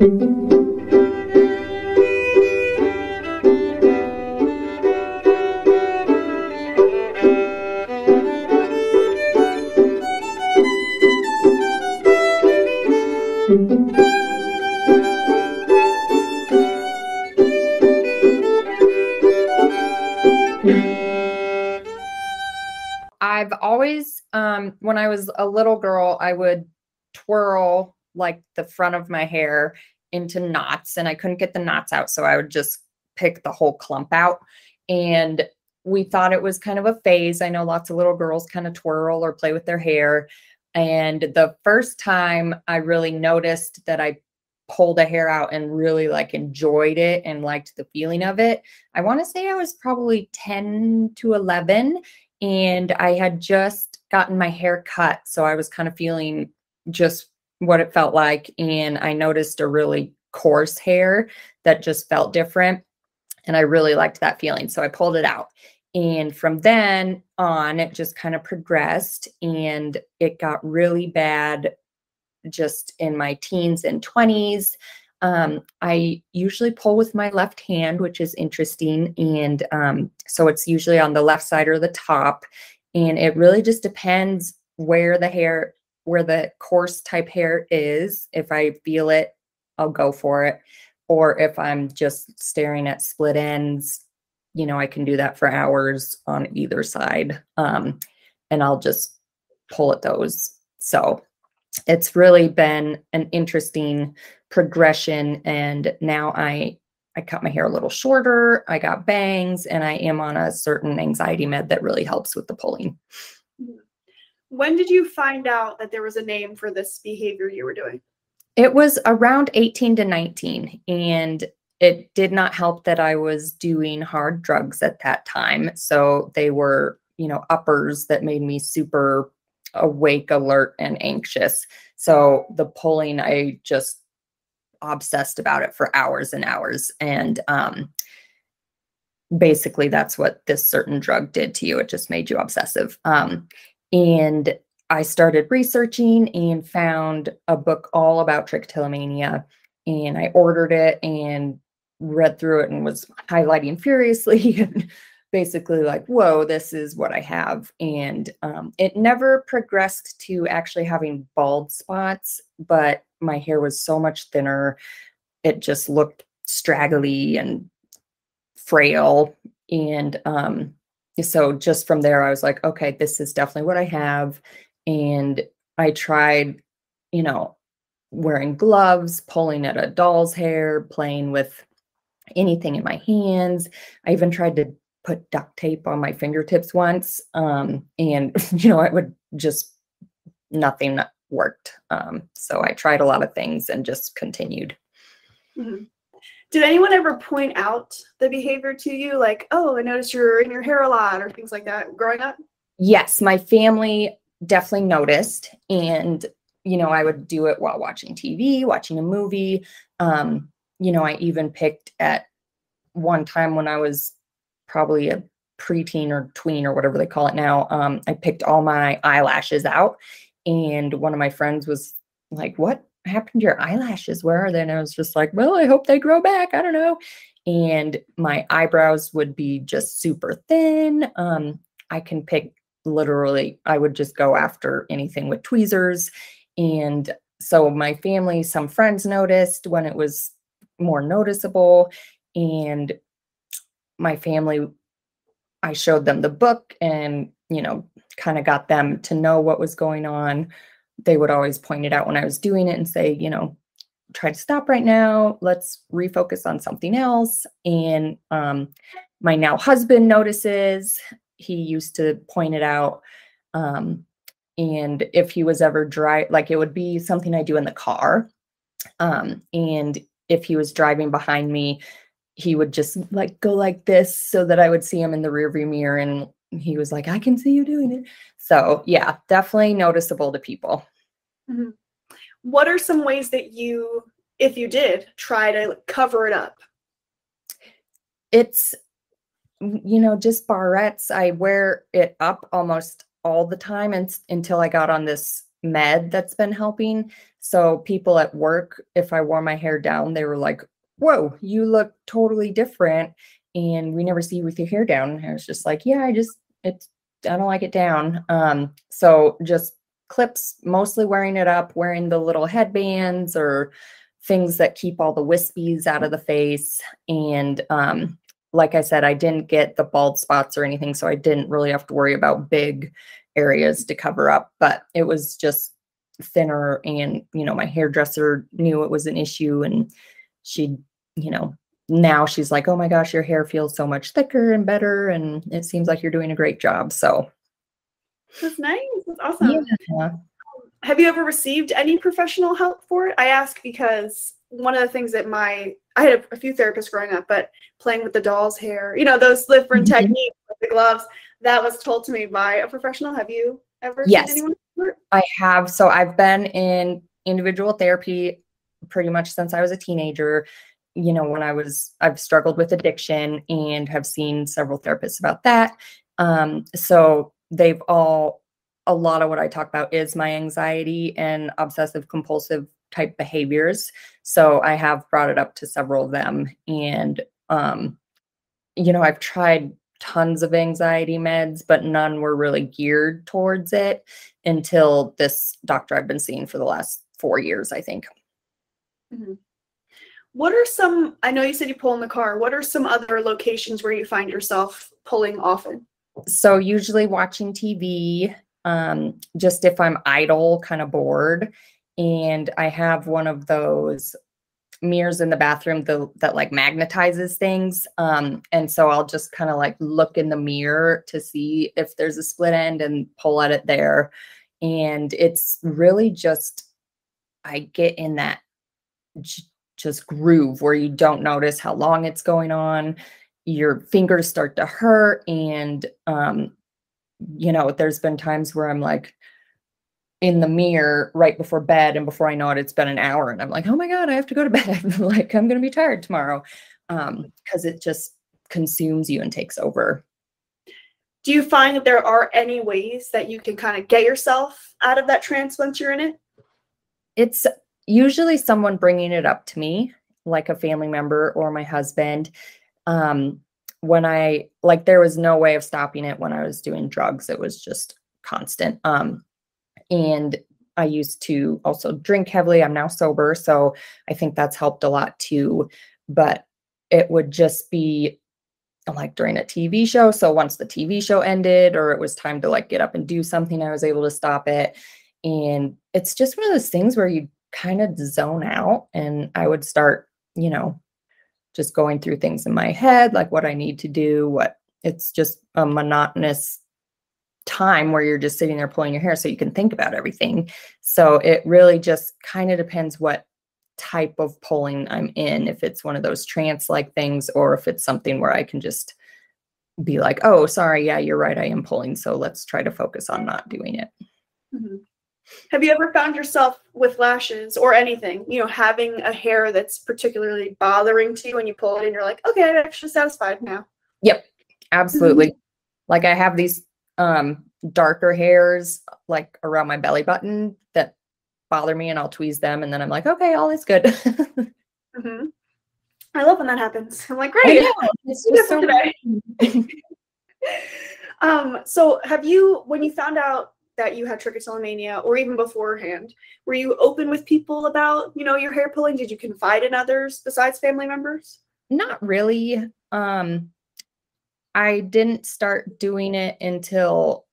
I've always, um, when I was a little girl, I would twirl like the front of my hair into knots and I couldn't get the knots out. So I would just pick the whole clump out. And we thought it was kind of a phase. I know lots of little girls kind of twirl or play with their hair. And the first time I really noticed that I pulled a hair out and really like enjoyed it and liked the feeling of it, I want to say I was probably 10 to 11 and I had just gotten my hair cut. So I was kind of feeling just what it felt like. And I noticed a really coarse hair that just felt different. And I really liked that feeling. So I pulled it out. And from then on, it just kind of progressed and it got really bad just in my teens and 20s. Um, I usually pull with my left hand, which is interesting. And um, so it's usually on the left side or the top. And it really just depends where the hair, where the coarse type hair is. If I feel it, I'll go for it. Or if I'm just staring at split ends, you know, I can do that for hours on either side. Um, and I'll just pull at those. So it's really been an interesting progression. And now I I cut my hair a little shorter, I got bangs, and I am on a certain anxiety med that really helps with the pulling. When did you find out that there was a name for this behavior you were doing? It was around 18 to 19, and it did not help that I was doing hard drugs at that time. So they were, you know, uppers that made me super awake, alert, and anxious. So the pulling, I just obsessed about it for hours and hours. And um, basically, that's what this certain drug did to you. It just made you obsessive. Um, and I started researching and found a book all about trichotillomania. And I ordered it and read through it and was highlighting furiously and basically like, whoa, this is what I have. And um, it never progressed to actually having bald spots, but my hair was so much thinner. It just looked straggly and frail. And um, so just from there, I was like, okay, this is definitely what I have. And I tried, you know, wearing gloves, pulling at a doll's hair, playing with anything in my hands. I even tried to put duct tape on my fingertips once um, and you know it would just nothing worked um, so i tried a lot of things and just continued mm-hmm. Did anyone ever point out the behavior to you? Like oh i noticed you're in your hair a lot or things like that growing up? Yes my family definitely noticed and you know i would do it while watching tv watching a movie. Um, you know i even picked at one time when i was probably a preteen or tween or whatever they call it now, um, I picked all my eyelashes out. And one of my friends was like, What happened to your eyelashes? Where are they? And I was just like, Well, I hope they grow back. I don't know. And my eyebrows would be just super thin. Um, I can pick literally, I would just go after anything with tweezers. And so my family, some friends noticed when it was more noticeable. And my family i showed them the book and you know kind of got them to know what was going on they would always point it out when i was doing it and say you know try to stop right now. Let's refocus on something else. And um, my now husband notices. He used to point it out um, and if he was ever dry like it would be something i do in the car um, and if he was driving behind me he would just like go like this so that I would see him in the rearview mirror and he was like, I can see you doing it. So yeah, definitely noticeable to people. Mm-hmm. What are some ways that you, if you did, try to cover it up? It's, you know, just barrettes. I wear it up almost all the time and, until I got on this med that's been helping. So people at work, if I wore my hair down, they were like, "Whoa, you look totally different." And we never see you with your hair down. And I was just like, "Yeah, I just it's I don't like it down." Um, so just clips, mostly wearing it up, wearing the little headbands or things that keep all the wispies out of the face. And um, like I said, I didn't get the bald spots or anything, so I didn't really have to worry about big areas to cover up. But it was just thinner, and you know, my hairdresser knew it was an issue, and she, you know, now she's like, "Oh my gosh, your hair feels so much thicker and better, and it seems like you're doing a great job." So that's nice. That's awesome. Yeah. Have you ever received any professional help for it? I ask because one of the things that my I had a, few therapists growing up, but playing with the doll's hair, you know, those different mm-hmm. techniques, the gloves, that was told to me by a professional. Have you ever yes, I have. So I've been in individual therapy pretty much since I was a teenager. You know, when I was, I've struggled with addiction and have seen several therapists about that. Um, so they've all a lot of what I talk about is my anxiety and obsessive compulsive type behaviors. So I have brought it up to several of them. And, um, you know, I've tried tons of anxiety meds, but none were really geared towards it until this doctor I've been seeing for the last four years, I think. Mm-hmm. What are some, I know you said you pull in the car. What are some other locations where you find yourself pulling often? So, usually watching TV, um, just if I'm idle, kind of bored. And I have one of those mirrors in the bathroom the, that like magnetizes things. Um, and so I'll just kind of like look in the mirror to see if there's a split end and pull at it there. And it's really just, I get in that just groove where you don't notice how long it's going on. Your fingers start to hurt. And um, you know, there's been times where I'm like in the mirror right before bed, and before I know it, it's been an hour, and I'm like, oh my god, I have to go to bed. like I'm gonna be tired tomorrow, um, because it just consumes you and takes over. Do you find that there are any ways that you can kind of get yourself out of that trance once you're in it? It's usually someone bringing it up to me, like a family member or my husband. Um, when I like there was no way of stopping it when I was doing drugs. It was just constant. Um and I used to also drink heavily. I'm now sober, so I think that's helped a lot too. But it would just be like during a TV show. So once the TV show ended or it was time to like get up and do something, I was able to stop it. And it's just one of those things where you kind of zone out and I would start, you know, just going through things in my head, like what I need to do, what it's just a monotonous time where you're just sitting there pulling your hair so you can think about everything. So it really just kind of depends what type of pulling I'm in, if it's one of those trance like things or if it's something where I can just be like, oh, sorry, yeah, you're right, I am pulling. So let's try to focus on not doing it. Mm-hmm. Have you ever found yourself with lashes or anything, you know, having a hair that's particularly bothering to you when you pull it and you're like, okay, I'm actually satisfied now? Yep, absolutely. Mm-hmm. Like I have these um darker hairs like around my belly button that bother me and I'll tweeze them and then I'm like, okay, all is good. mm-hmm. I love when that happens. I'm like, great. It's just so um, so have you when you found out that you had trichotillomania or even beforehand. Were you open with people about you know your hair pulling? Did you confide in others besides family members? Not really. Um i didn't start doing it until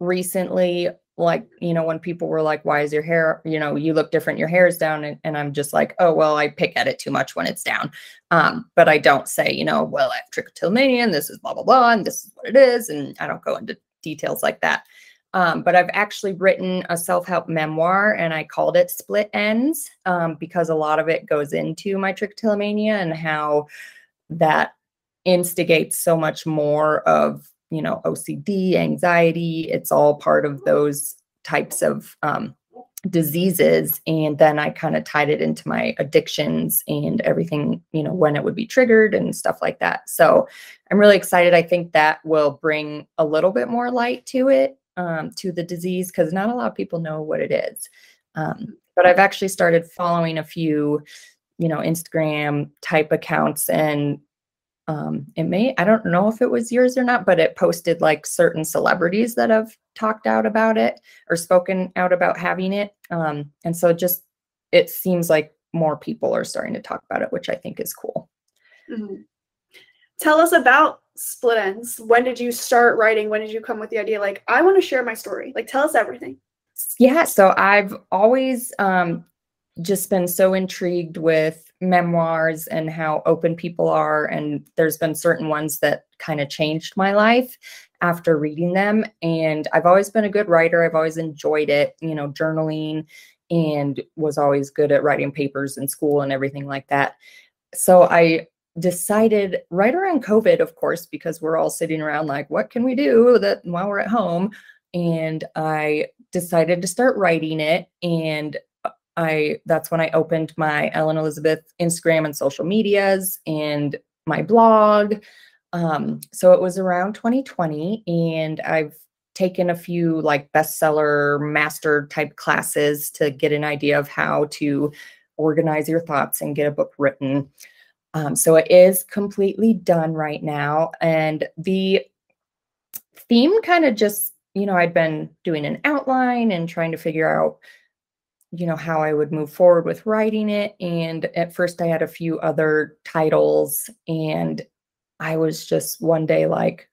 recently like you know when people were like why is your hair you know you look different your hair is down and, and i'm just like oh well i pick at it too much when it's down. Um but i don't say you know well i have trichotillomania and this is blah blah blah and this is what it is and i don't go into details like that um, but I've actually written a self help memoir and I called it Split Ends um, because a lot of it goes into my trichotillomania and how that instigates so much more of, you know, OCD, anxiety. It's all part of those types of um, diseases. And then I kind of tied it into my addictions and everything, you know, when it would be triggered and stuff like that. So I'm really excited. I think that will bring a little bit more light to it um, to the disease because not a lot of people know what it is. Um, but I've actually started following a few, you know, Instagram type accounts and um, it may, I don't know if it was yours or not, but it posted like certain celebrities that have talked out about it or spoken out about having it. Um, and so just, it seems like more people are starting to talk about it, which I think is cool. Mm-hmm. Tell us about Split Ends. When did you start writing? When did you come with the idea? Like, I want to share my story. Like, tell us everything. Yeah. So I've always um, just been so intrigued with memoirs and how open people are. And there's been certain ones that kind of changed my life after reading them. And I've always been a good writer. I've always enjoyed it, you know, journaling and was always good at writing papers in school and everything like that. So I decided right around COVID, of course, because we're all sitting around like, what can we do that while we're at home? And I decided to start writing it. And I that's when I opened my Ellen Elizabeth Instagram and social medias and my blog. Um, so it was around 2020, and I've taken a few like bestseller master type classes to get an idea of how to organize your thoughts and get a book written. Um, so it is completely done right now. And the theme kind of just, you know, I'd been doing an outline and trying to figure out, you know, how I would move forward with writing it. And at first I had a few other titles and I was just one day like,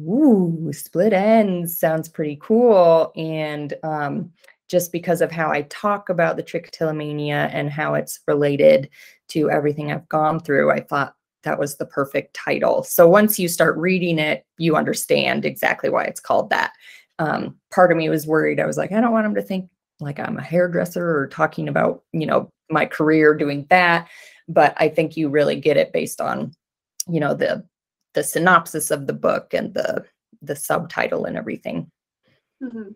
ooh, split ends sounds pretty cool. And um, just because of how I talk about the trichotillomania and how it's related to everything I've gone through, I thought that was the perfect title. So once you start reading it, you understand exactly why it's called that. Um, part of me was worried. I was like, I don't want them to think like I'm a hairdresser or talking about, you know, my career doing that. But I think you really get it based on, you know, the the synopsis of the book and the the subtitle and everything. Mm-hmm.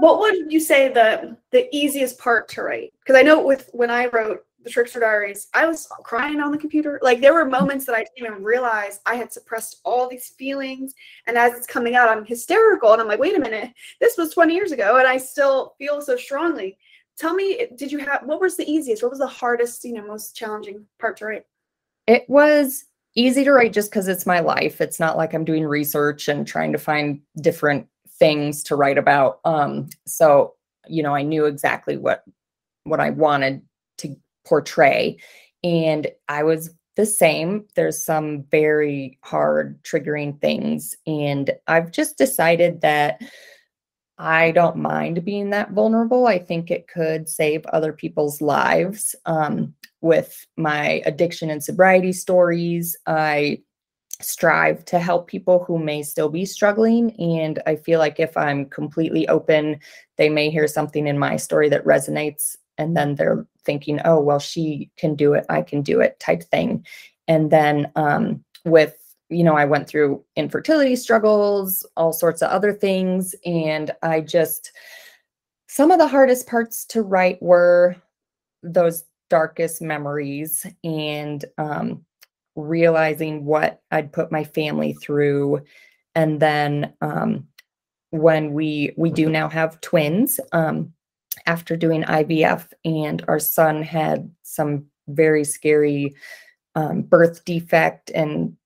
What would you say the the easiest part to write? Because I know with when I wrote the Trickster Diaries, I was crying on the computer. Like there were moments that I didn't even realize I had suppressed all these feelings. And as it's coming out, I'm hysterical. And I'm like, wait a minute, this was 20 years ago, and I still feel so strongly. Tell me, did you have what was the easiest? What was the hardest, you know, most challenging part to write? It was easy to write just because it's my life. It's not like I'm doing research and trying to find different things to write about. Um, so, you know, I knew exactly what what I wanted to portray. And I was the same. There's some very hard, triggering things. And I've just decided that I don't mind being that vulnerable. I think it could save other people's lives. Um, with my addiction and sobriety stories, I strive to help people who may still be struggling. And I feel like if I'm completely open, they may hear something in my story that resonates. And then they're thinking, oh, well, she can do it. I can do it type thing. And then um, with, you know, I went through infertility struggles, all sorts of other things. And I just, some of the hardest parts to write were those darkest memories and um, realizing what I'd put my family through. And then um, when we we do now have twins, um, after doing IVF, and our son had some very scary um, birth defect and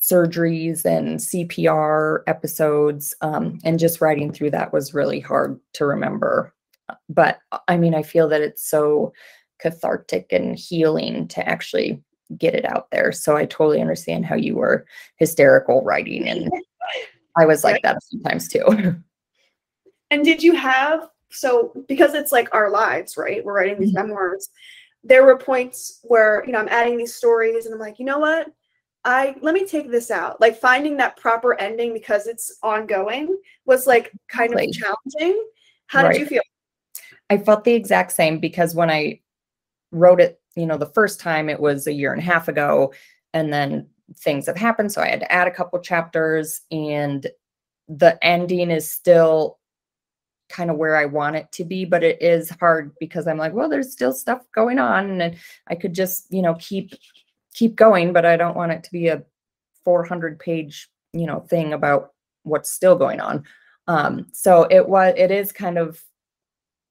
surgeries and CPR episodes, um, and just writing through that was really hard to remember. But I mean, I feel that it's so cathartic and healing to actually get it out there. So I totally understand how you were hysterical writing and I was like that sometimes too. And did you have so because it's like our lives, right? We're writing these mm-hmm. memoirs. There were points where, you know, I'm adding these stories and I'm like, you know what? I let me take this out. Like finding that proper ending because it's ongoing was like kind of challenging. How right. did you feel? I felt the exact same because when I wrote it you know, the first time it was a year and a half ago, and then things have happened. So I had to add a couple chapters, and the ending is still kind of where I want it to be, but it is hard because I'm like, well, there's still stuff going on, and I could just, you know, keep keep going, but I don't want it to be a 400 page, you know, thing about what's still going on. Um, so it was it is kind of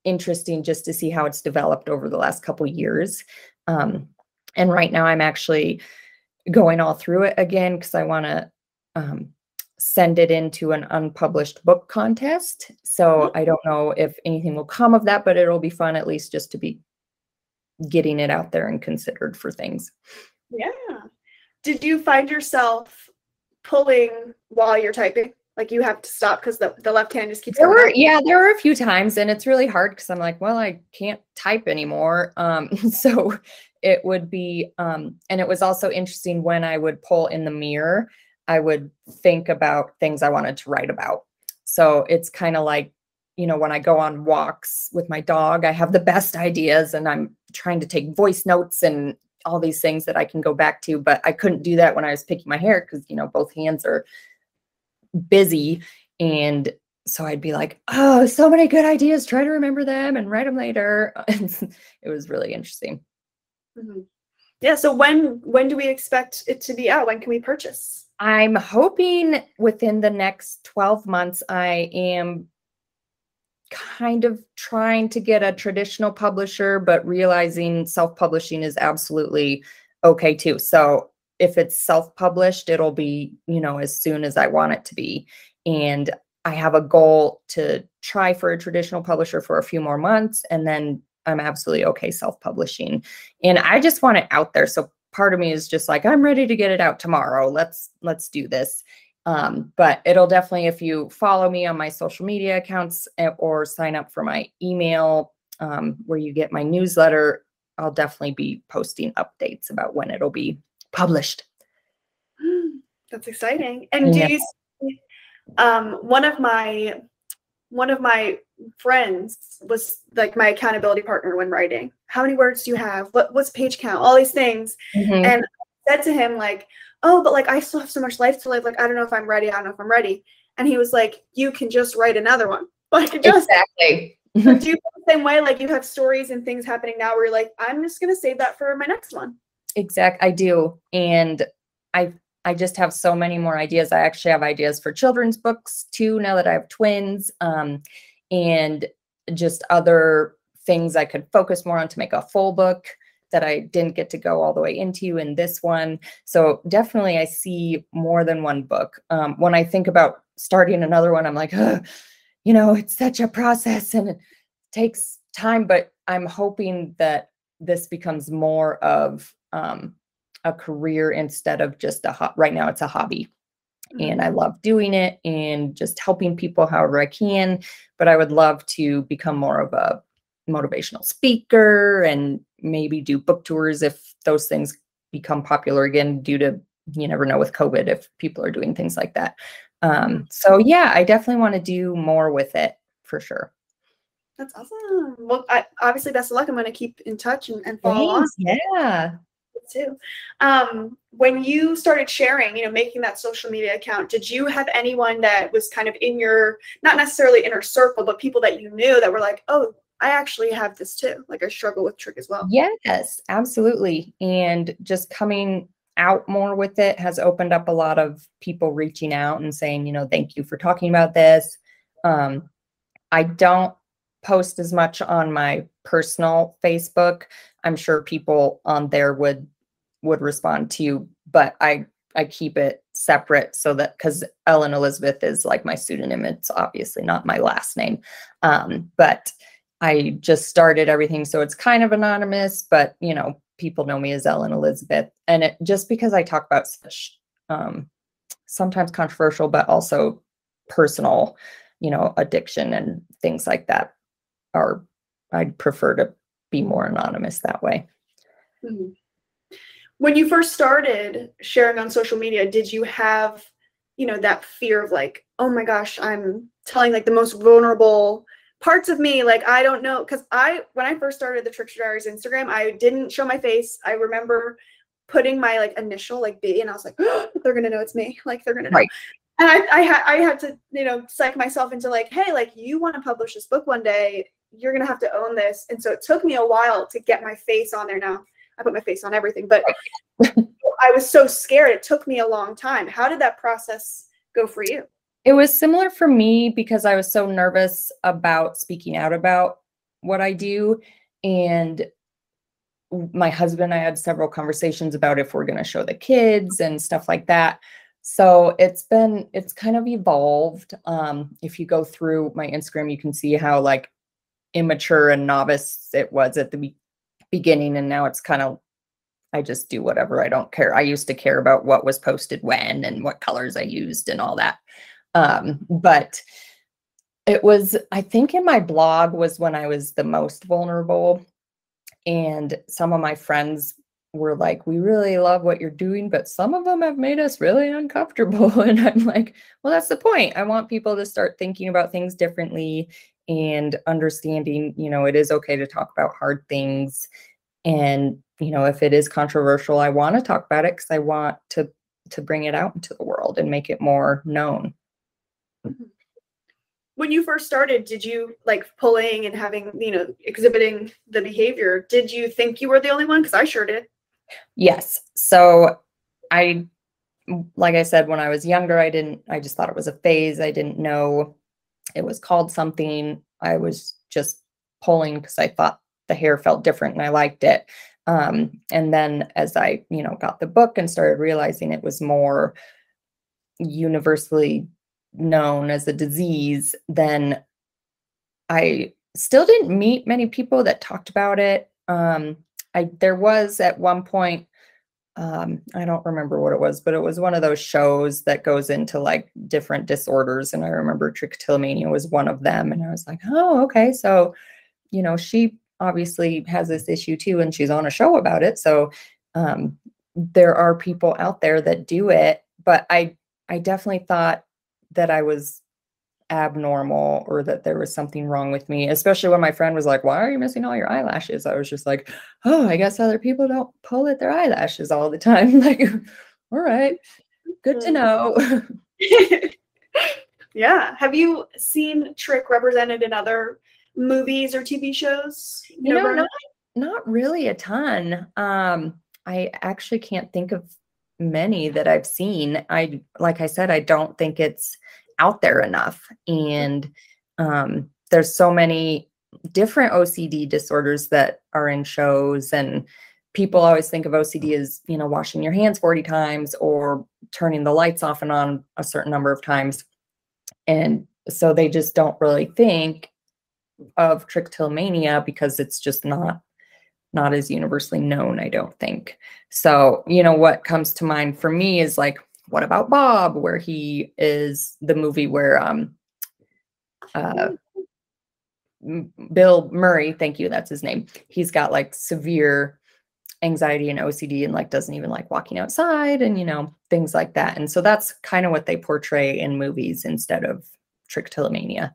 interesting just to see how it's developed over the last couple years. Um, and right now I'm actually going all through it again because I want to um, send it into an unpublished book contest. So I don't know if anything will come of that, but it'll be fun at least just to be getting it out there and considered for things. Yeah. Did you find yourself pulling while you're typing? Like you have to stop because the, the left hand just keeps there were, yeah, there were a few times and it's really hard because I'm like, well, I can't type anymore. Um, so it would be um, and it was also interesting when I would pull in the mirror, I would think about things I wanted to write about. So it's kind of like you know, when I go on walks with my dog, I have the best ideas and I'm trying to take voice notes and all these things that I can go back to. But I couldn't do that when I was picking my hair because, you know, both hands are busy. And so I'd be like, oh, so many good ideas. Try to remember them and write them later. it was really interesting. Mm-hmm. Yeah. So when when do we expect it to be out? When can we purchase? I'm hoping within the next 12 months. I am kind of trying to get a traditional publisher, but realizing self publishing is absolutely okay too. So if it's self published, it'll be, you know, as soon as I want it to be. And I have a goal to try for a traditional publisher for a few more months and then I'm absolutely okay self publishing. And I just want it out there. So part of me is just like, I'm ready to get it out tomorrow. Let's, let's do this. Um, but it'll definitely, if you follow me on my social media accounts eh, or sign up for my email um, where you get my newsletter, I'll definitely be posting updates about when it'll be published. That's exciting. And do you, um, one of my one of my friends was like my accountability partner when writing. How many words do you have? What what's page count? All these things. Mm-hmm. And I said to him like, oh, but like I still have so much life to live. Like, I don't know if I'm ready. I don't know if I'm ready. And he was like, you can just write another one. Like, just exactly. do you feel the same way? Like, you have stories and things happening now where you're like, I'm just going to save that for my next one. Exact. I do. And I, I just have so many more ideas. I actually have ideas for children's books too, now that I have twins. Um, and just other things I could focus more on to make a full book that I didn't get to go all the way into in this one. So definitely, I see more than one book. Um, when I think about starting another one, I'm like, you know, it's such a process and it takes time. But I'm hoping that this becomes more of um, a career instead of just a ho- right now. It's a hobby. And I mm-hmm. love doing it and just helping people however I can. But I would love to become more of a motivational speaker and maybe do book tours if those things become popular again due to you never know with covid if people are doing things like that um so yeah i definitely want to do more with it for sure that's awesome well I, obviously best of luck i'm going to keep in touch and, and follow Thanks. on yeah too um when you started sharing you know making that social media account did you have anyone that was kind of in your not necessarily inner circle but people that you knew that were like oh I actually have this too. Like I struggle with trich as well. Yes, absolutely. And just coming out more with it has opened up a lot of people reaching out and saying, you know, thank you for talking about this. Um, I don't post as much on my personal Facebook. I'm sure people on there would would respond to you, but I I keep it separate so that because Ellen Elizabeth is like my pseudonym, it's obviously not my last name. Um, but I just started everything. So it's kind of anonymous, but you know, people know me as Ellen Elizabeth. And it just because I talk about such um, sometimes controversial, but also personal, you know, addiction and things like that are I'd prefer to be more anonymous that way. Mm-hmm. When you first started sharing on social media, did you have, you know, that fear of like, oh my gosh, I'm telling like the most vulnerable parts of me like i don't know because i when i first started the trickster diaries instagram i didn't show my face. I remember putting my like initial like b and i was like oh, they're gonna know it's me. Like they're gonna know. Right. and i i had i had to you know psych myself into like hey like you want to publish this book one day you're gonna have to own this. And so it took me a while to get my face on there. Now i put my face on everything but i was so scared it took me a long time how did that process go for you It was similar for me because I was so nervous about speaking out about what I do. And my husband, and I had several conversations about if we're going to show the kids and stuff like that. So it's been, it's kind of evolved. Um, if you go through my Instagram, you can see how like immature and novice it was at the beginning. And now it's kind of, I just do whatever. I don't care. I used to care about what was posted when and what colors I used and all that. Um, but it was, I think in my blog was when I was the most vulnerable. And some of my friends were like, We really love what you're doing, but some of them have made us really uncomfortable. And I'm like, Well, that's the point. I want people to start thinking about things differently and understanding, you know, it is okay to talk about hard things. And, you know, if it is controversial, I want to talk about it because I want to to bring it out into the world and make it more known. Mm-hmm. When you first started did you like pulling and having you know exhibiting the behavior did you think you were the only one? Because i sure did. Yes. So i like i said when i was younger i didn't i just thought it was a phase. I didn't know it was called something i was just pulling because i thought the hair felt different and i liked it um, and then as i you know got the book and started realizing it was more universally known as a disease, then I still didn't meet many people that talked about it. Um, I there was at one point, um, I don't remember what it was, but it was one of those shows that goes into like different disorders, and I remember trichotillomania was one of them, and I was like, oh, okay, so you know, she obviously has this issue too, and she's on a show about it, so um, there are people out there that do it, but I I definitely thought that I was abnormal or that there was something wrong with me, especially when my friend was like, Why are you missing all your eyelashes? I was just like, Oh, I guess other people don't pull at their eyelashes all the time. like, all right, good to know. yeah. Have you seen Trich represented in other movies or TV shows? You, know, not, not really a ton. Um, I actually can't think of many that I've seen. I like I said, I don't think it's out there enough. And um, there's so many different OCD disorders that are in shows and people always think of OCD as, you know, washing your hands 40 times or turning the lights off and on a certain number of times. And so they just don't really think of trichotillomania because it's just not not as universally known, I don't think. So, you know, what comes to mind for me is like, what about Bob, where he is the movie where um uh Bill Murray, thank you, that's his name. He's got like severe anxiety and OCD and like doesn't even like walking outside and you know, things like that. And so that's kind of what they portray in movies instead of trichotillomania.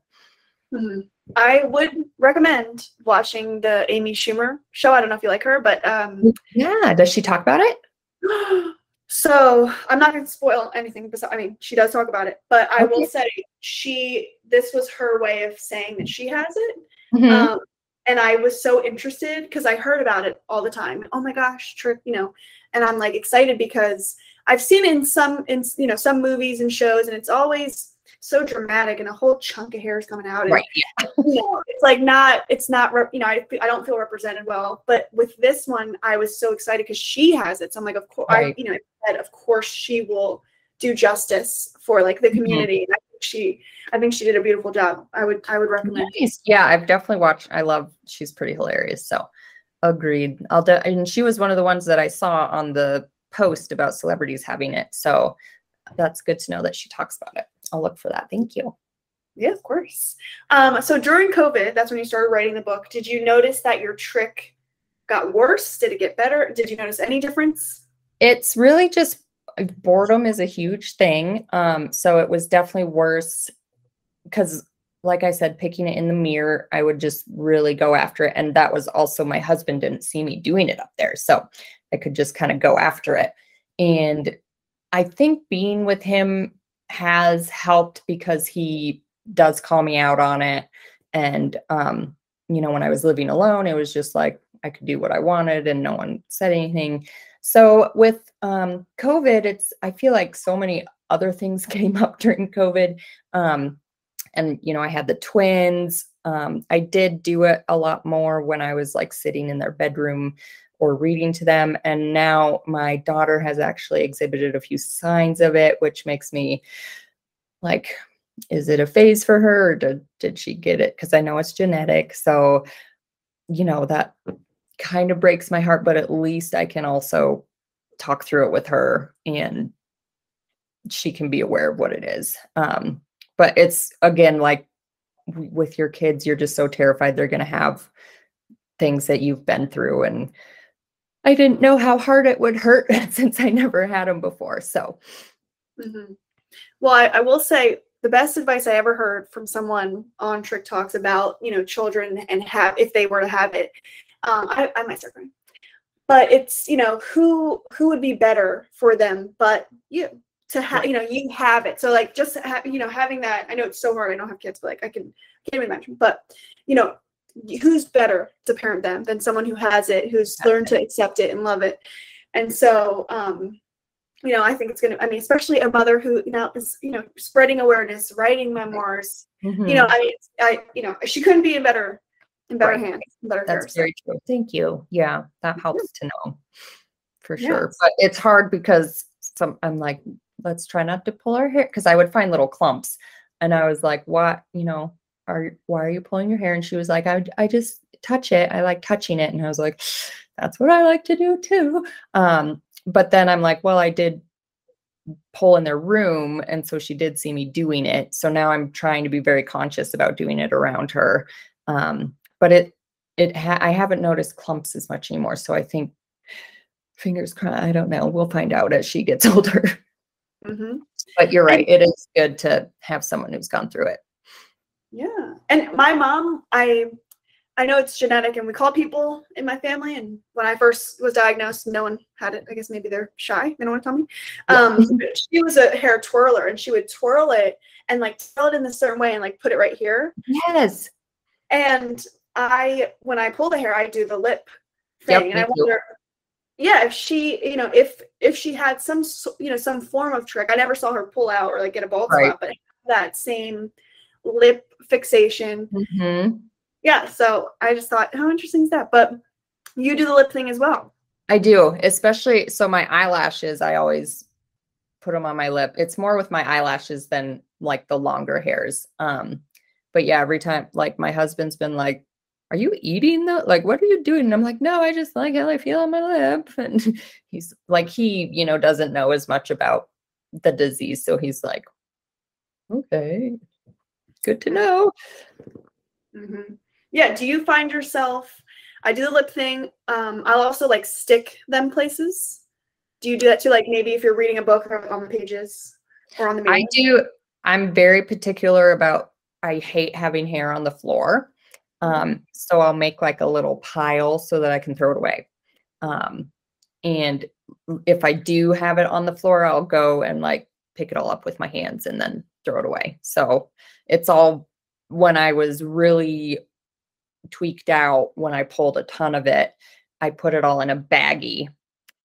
Mm-hmm. I would recommend watching the Amy Schumer show. I don't know if you like her, but um, yeah, does she talk about it? so I'm not going to spoil anything. Because I mean, she does talk about it, but I okay. will say she. This was her way of saying that she has it, mm-hmm. um, and I was so interested because I heard about it all the time. Oh my gosh, trip, you know, and I'm like excited because I've seen in some in you know some movies and shows, and it's always so dramatic and a whole chunk of hair is coming out. And, right. Yeah. you know, it's like not, it's not, you know, I, I don't feel represented well. But with this one, I was so excited because she has it. So I'm like, of course, right. I, you know, I said, of course she will do justice for like the mm-hmm. community. Mm-hmm. I think she, I think she did a beautiful job. I would, I would recommend. Nice. Yeah, I've definitely watched. I love. She's pretty hilarious. So, agreed. I'll. De- and she was one of the ones that I saw on the post about celebrities having it. So, that's good to know that she talks about it. I'll look for that. Thank you. Yeah, of course. Um, so during COVID, that's when you started writing the book. Did you notice that your trich got worse? Did it get better? Did you notice any difference? It's really just boredom is a huge thing. Um, so it was definitely worse because, like I said, picking it in the mirror, I would just really go after it. And that was also my husband didn't see me doing it up there. So I could just kind of go after it. And I think being with him has helped because he does call me out on it. And, um, you know, when I was living alone, it was just like I could do what I wanted and no one said anything. So with um, COVID, it's, I feel like so many other things came up during COVID. Um, and you know, I had the twins. Um, I did do it a lot more when I was like sitting in their bedroom or reading to them. And now my daughter has actually exhibited a few signs of it, which makes me like, is it a phase for her or did, did she get it? Because I know it's genetic. So, you know, that kind of breaks my heart, but at least I can also talk through it with her and she can be aware of what it is. Um, but it's again like with your kids, you're just so terrified they're going to have things that you've been through. And I didn't know how hard it would hurt since I never had them before. So, mm-hmm. well, I, I will say the best advice I ever heard from someone on Trich Talks about, you know, children and have if they were to have it. Um, I, I might start crying, but it's you know who who would be better for them, but you to have you know you have it. So like just ha- you know having that. I know it's so hard. I don't have kids, but like I can can't even imagine. But you know who's better to parent them than someone who has it, who's learned to accept it and love it. And so um, you know, I think it's going to, I mean, especially a mother who, now is, you know, spreading awareness, writing memoirs, mm-hmm. you know, I mean, I, you know, she couldn't be in better, in better right. hands. Better That's very true. Thank you. Yeah. That helps to know for sure. Yes. But it's hard because some, I'm like, let's try not to pull our hair. Cause I would find little clumps and I was like, what, you know, are, why are you pulling your hair? And she was like, I, I just touch it. I like touching it. And I was like, that's what I like to do too. Um, but then I'm like, well, I did pull in their room. And so she did see me doing it. So now I'm trying to be very conscious about doing it around her. Um, but it, it, ha- I haven't noticed clumps as much anymore. So I think fingers crossed, I don't know. We'll find out as she gets older. Mm-hmm. But you're right. It is good to have someone who's gone through it. And my mom, I I know it's genetic, and we call people in my family. And when I first was diagnosed, no one had it. I guess maybe they're shy. They don't want to tell me. Um, she was a hair twirler, and she would twirl it and like twirl it in a certain way and like put it right here. Yes. And I, when I pull the hair, I do the lip thing, yep, and I wonder, yeah, if she, you know, if if she had some, you know, some form of trich. I never saw her pull out or like get a bald right. spot, but that same lip fixation. Mm-hmm yeah, so I just thought, how interesting is that? But you do the lip thing as well. I do, especially so my eyelashes, I always put them on my lip. It's more with my eyelashes than like the longer hairs. Um, but yeah, every time like my husband's been like, Are you eating the like what are you doing? And I'm like, No, I just like how I feel on my lip. And he's like, he, you know, doesn't know as much about the disease. So he's like, Okay, good to know. Mm-hmm. Yeah do you find yourself i do the lip thing um i'll also like stick them places. Do you do that too like maybe if you're reading a book or on the pages or on the i do i'm very particular about i hate having hair on the floor. Mm-hmm. um so i'll make like a little pile so that i can throw it away. Um and if i do have it on the floor i'll go and like pick it all up with my hands and then throw it away. So it's all when i was really tweaked out when I pulled a ton of it. I put it all in a baggie,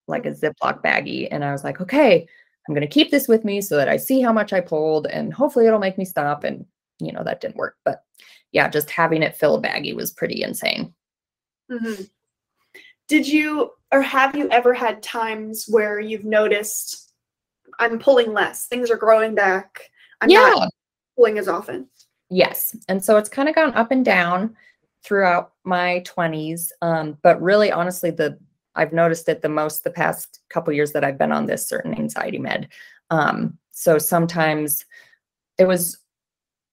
like a. Ziploc baggie. And I was like, okay, I'm going to keep this with me so that I see how much I pulled and hopefully it'll make me stop. And, you know, that didn't work. But yeah, just having it fill a baggie was pretty insane. Mm-hmm. Did you or have you ever had times where you've noticed I'm pulling less, things are growing back, I'm yeah. not pulling as often? Yes. And so it's kind of gone up and down throughout my 20s. Um, but really, honestly, the I've noticed it the most the past couple years that I've been on this certain anxiety med. Um, so sometimes it was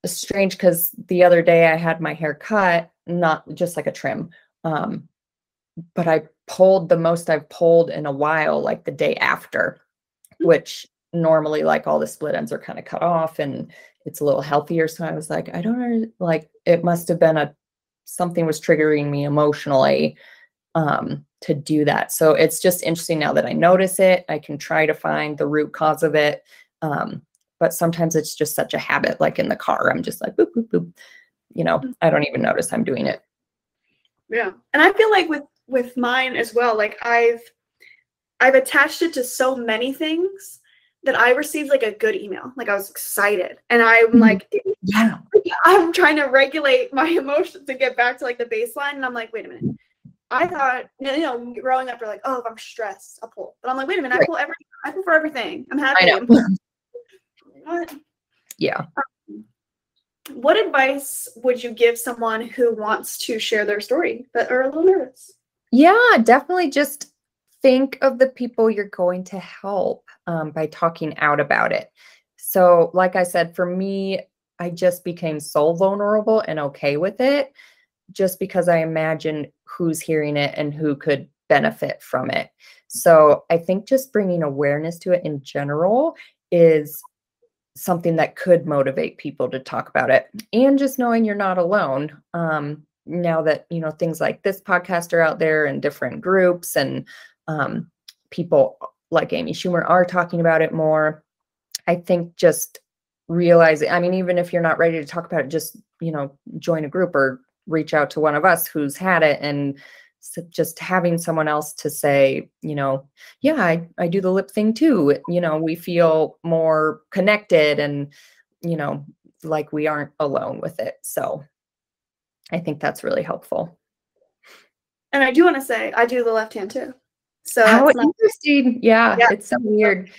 strange because the other day I had my hair cut, not just like a trim, um, but I pulled the most I've pulled in a while, like the day after, hmm. which normally like all the split ends are kind of cut off and it's a little healthier. So I was like, I don't know, like it must have been a something was triggering me emotionally um, to do that. So it's just interesting now that I notice it. I can try to find the root cause of it. Um, but sometimes it's just such a habit, like in the car, I'm just like, boop, boop, boop. You know, I don't even notice I'm doing it. Yeah. And I feel like with with mine as well, like I've I've attached it to so many things that I received like a good email. Like I was excited. And I'm mm-hmm. like, yeah, I'm trying to regulate my emotions to get back to like the baseline. And I'm like, wait a minute. I thought, you know, growing up, you're like, oh, if I'm stressed, I'll pull. But I'm like, wait a minute, I pull everything. I pull for everything. I'm happy. I know. what? Yeah. Um, what advice would you give someone who wants to share their story but are a little nervous? Yeah, definitely just think of the people you're going to help um, by talking out about it. So, like I said, for me, I just became so vulnerable and okay with it just because I imagine who's hearing it and who could benefit from it. So, I think just bringing awareness to it in general is something that could motivate people to talk about it and just knowing you're not alone um, now that you know things like this podcast are out there and different groups and um, people like Amy Schumer are talking about it more. I think just realizing, I mean, even if you're not ready to talk about it, just, you know, join a group or reach out to one of us who's had it and just having someone else to say, you know, yeah, I, I do the lip thing too. You know, we feel more connected and, you know, like we aren't alone with it. So I think that's really helpful. And I do want to say, I do the left hand too. So how interesting. Yeah, yeah, it's so weird.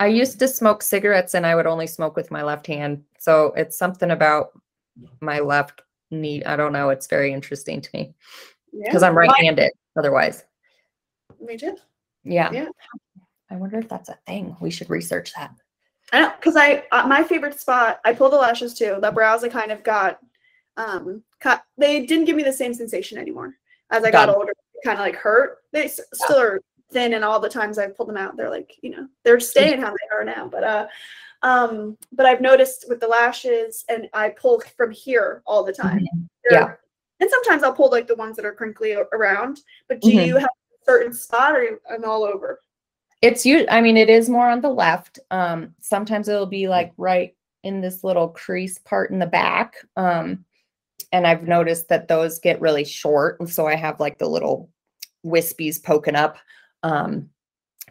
I used to smoke cigarettes and I would only smoke with my left hand. So it's something about my left knee. I don't know. It's very interesting to me because yeah. I'm right handed otherwise. Me too. Yeah. Yeah. I wonder if that's a thing. We should research that. I know because I uh, my favorite spot. I pull the lashes too. The brows I kind of got um cut. They didn't give me the same sensation anymore as I got, got older. Kind of like hurt. They still are thin and all the times I've pulled them out, they're like, you know, they're staying how they are now. But uh um, but I've noticed with the lashes and I pull from here all the time. Mm-hmm. Yeah. And sometimes I'll pull like the ones that are crinkly around. But do mm-hmm. you have a certain spot or I'm all over? It's you I mean it is more on the left. Um sometimes it'll be like right in this little crease part in the back. Um and I've noticed that those get really short. and So I have like the little wispies poking up. Um,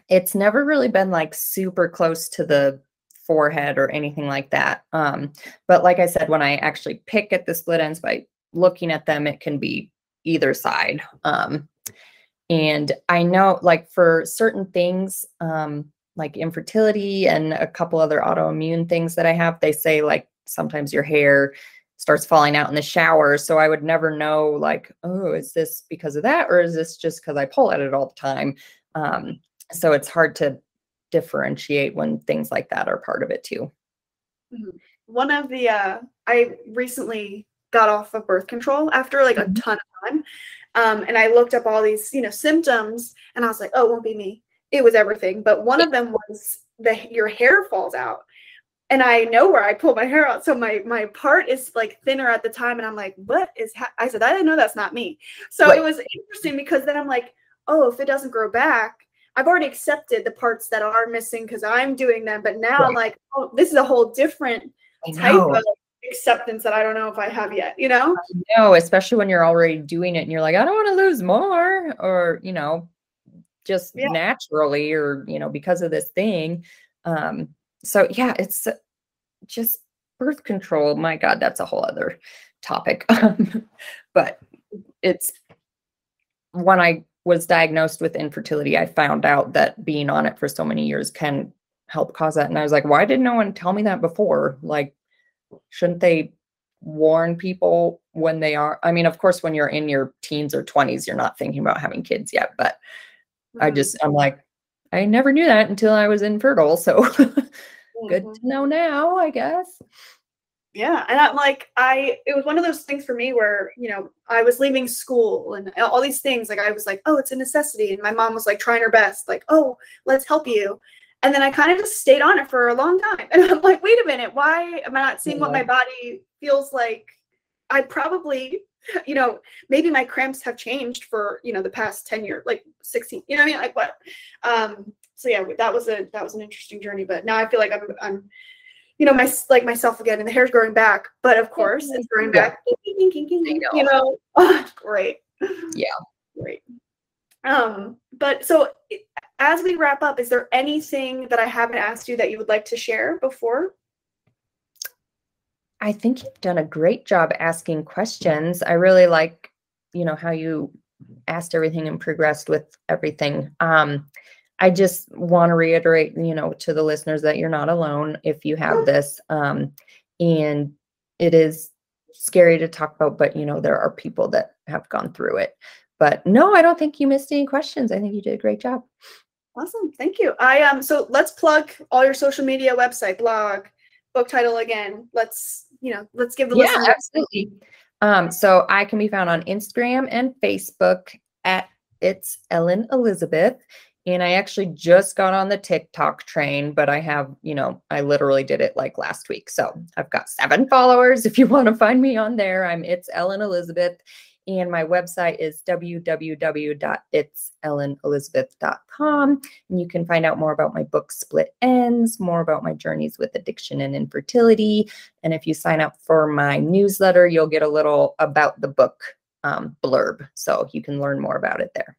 it's never really been like super close to the forehead or anything like that. Um, but like I said, when I actually pick at the split ends by looking at them, it can be either side. Um, and I know like for certain things, um, like infertility and a couple other autoimmune things that I have, they say like sometimes your hair starts falling out in the shower. So I would never know like, oh, is this because of that? Or is this just because I pull at it all the time? Um, so it's hard to differentiate when things like that are part of it too. Mm-hmm. One of the uh, I recently got off of birth control after like mm-hmm. a ton of time. Um, and I looked up all these, you know, symptoms and I was like, oh, it won't be me. It was everything. But one of them was that your hair falls out. And I know where I pull my hair out. So my my part is like thinner at the time. And I'm like, what is ha-? I said, I didn't know that's not me. So right. it was interesting because then I'm like, oh, if it doesn't grow back, I've already accepted the parts that are missing because I'm doing them. But now right. Like, oh, this is a whole different type of acceptance that I don't know if I have yet, you know? No, especially when you're already doing it and you're like, I don't want to lose more, or, you know, just yeah. naturally, or, you know, because of this thing. Um, so yeah, it's just birth control. My God, that's a whole other topic. but it's when I was diagnosed with infertility, I found out that being on it for so many years can help cause that. And I was like, why didn't no one tell me that before? Like, shouldn't they warn people when they are? I mean, of course, when you're in your teens or 20s, you're not thinking about having kids yet. But mm-hmm. I just, I'm like, I never knew that until I was infertile. So mm-hmm. good to know now, I guess yeah and i'm like i it was one of those things for me where you know i was leaving school and all these things like i was like oh it's a necessity and my mom was like trying her best like oh let's help you and then i kind of just stayed on it for a long time and i'm like wait a minute why am i not seeing what my body feels like? I probably you know maybe my cramps have changed for you know the past 10 years like 16 you know what i mean like what um so yeah that was a that was an interesting journey but now i feel like i'm i'm you know, my like myself again, and the hair's growing back. But of course, it's growing yeah. back. You know, oh, great. Yeah, great. Um, but so as we wrap up, is there anything that I haven't asked you that you would like to share before? I think you've done a great job asking questions. I really like, you know, how you asked everything and progressed with everything. Um, I just want to reiterate, you know, to the listeners that you're not alone if you have this. Um, and it is scary to talk about, but you know, there are people that have gone through it. But no, I don't think you missed any questions. I think you did a great job. Awesome. Thank you. I um so let's plug all your social media website, blog, book title again. Let's, you know, let's give the yeah, absolutely. Um, so I can be found on Instagram and Facebook at it's Ellen Elizabeth. And I actually just got on the TikTok train, but I have, you know, I literally did it like last week. So I've got seven followers. If you want to find me on there, I'm it's Ellen Elizabeth. And my website is www.itsellenelizabeth.com. And you can find out more about my book, Split Ends, more about my journeys with addiction and infertility. And if you sign up for my newsletter, you'll get a little about the book um, blurb. So you can learn more about it there.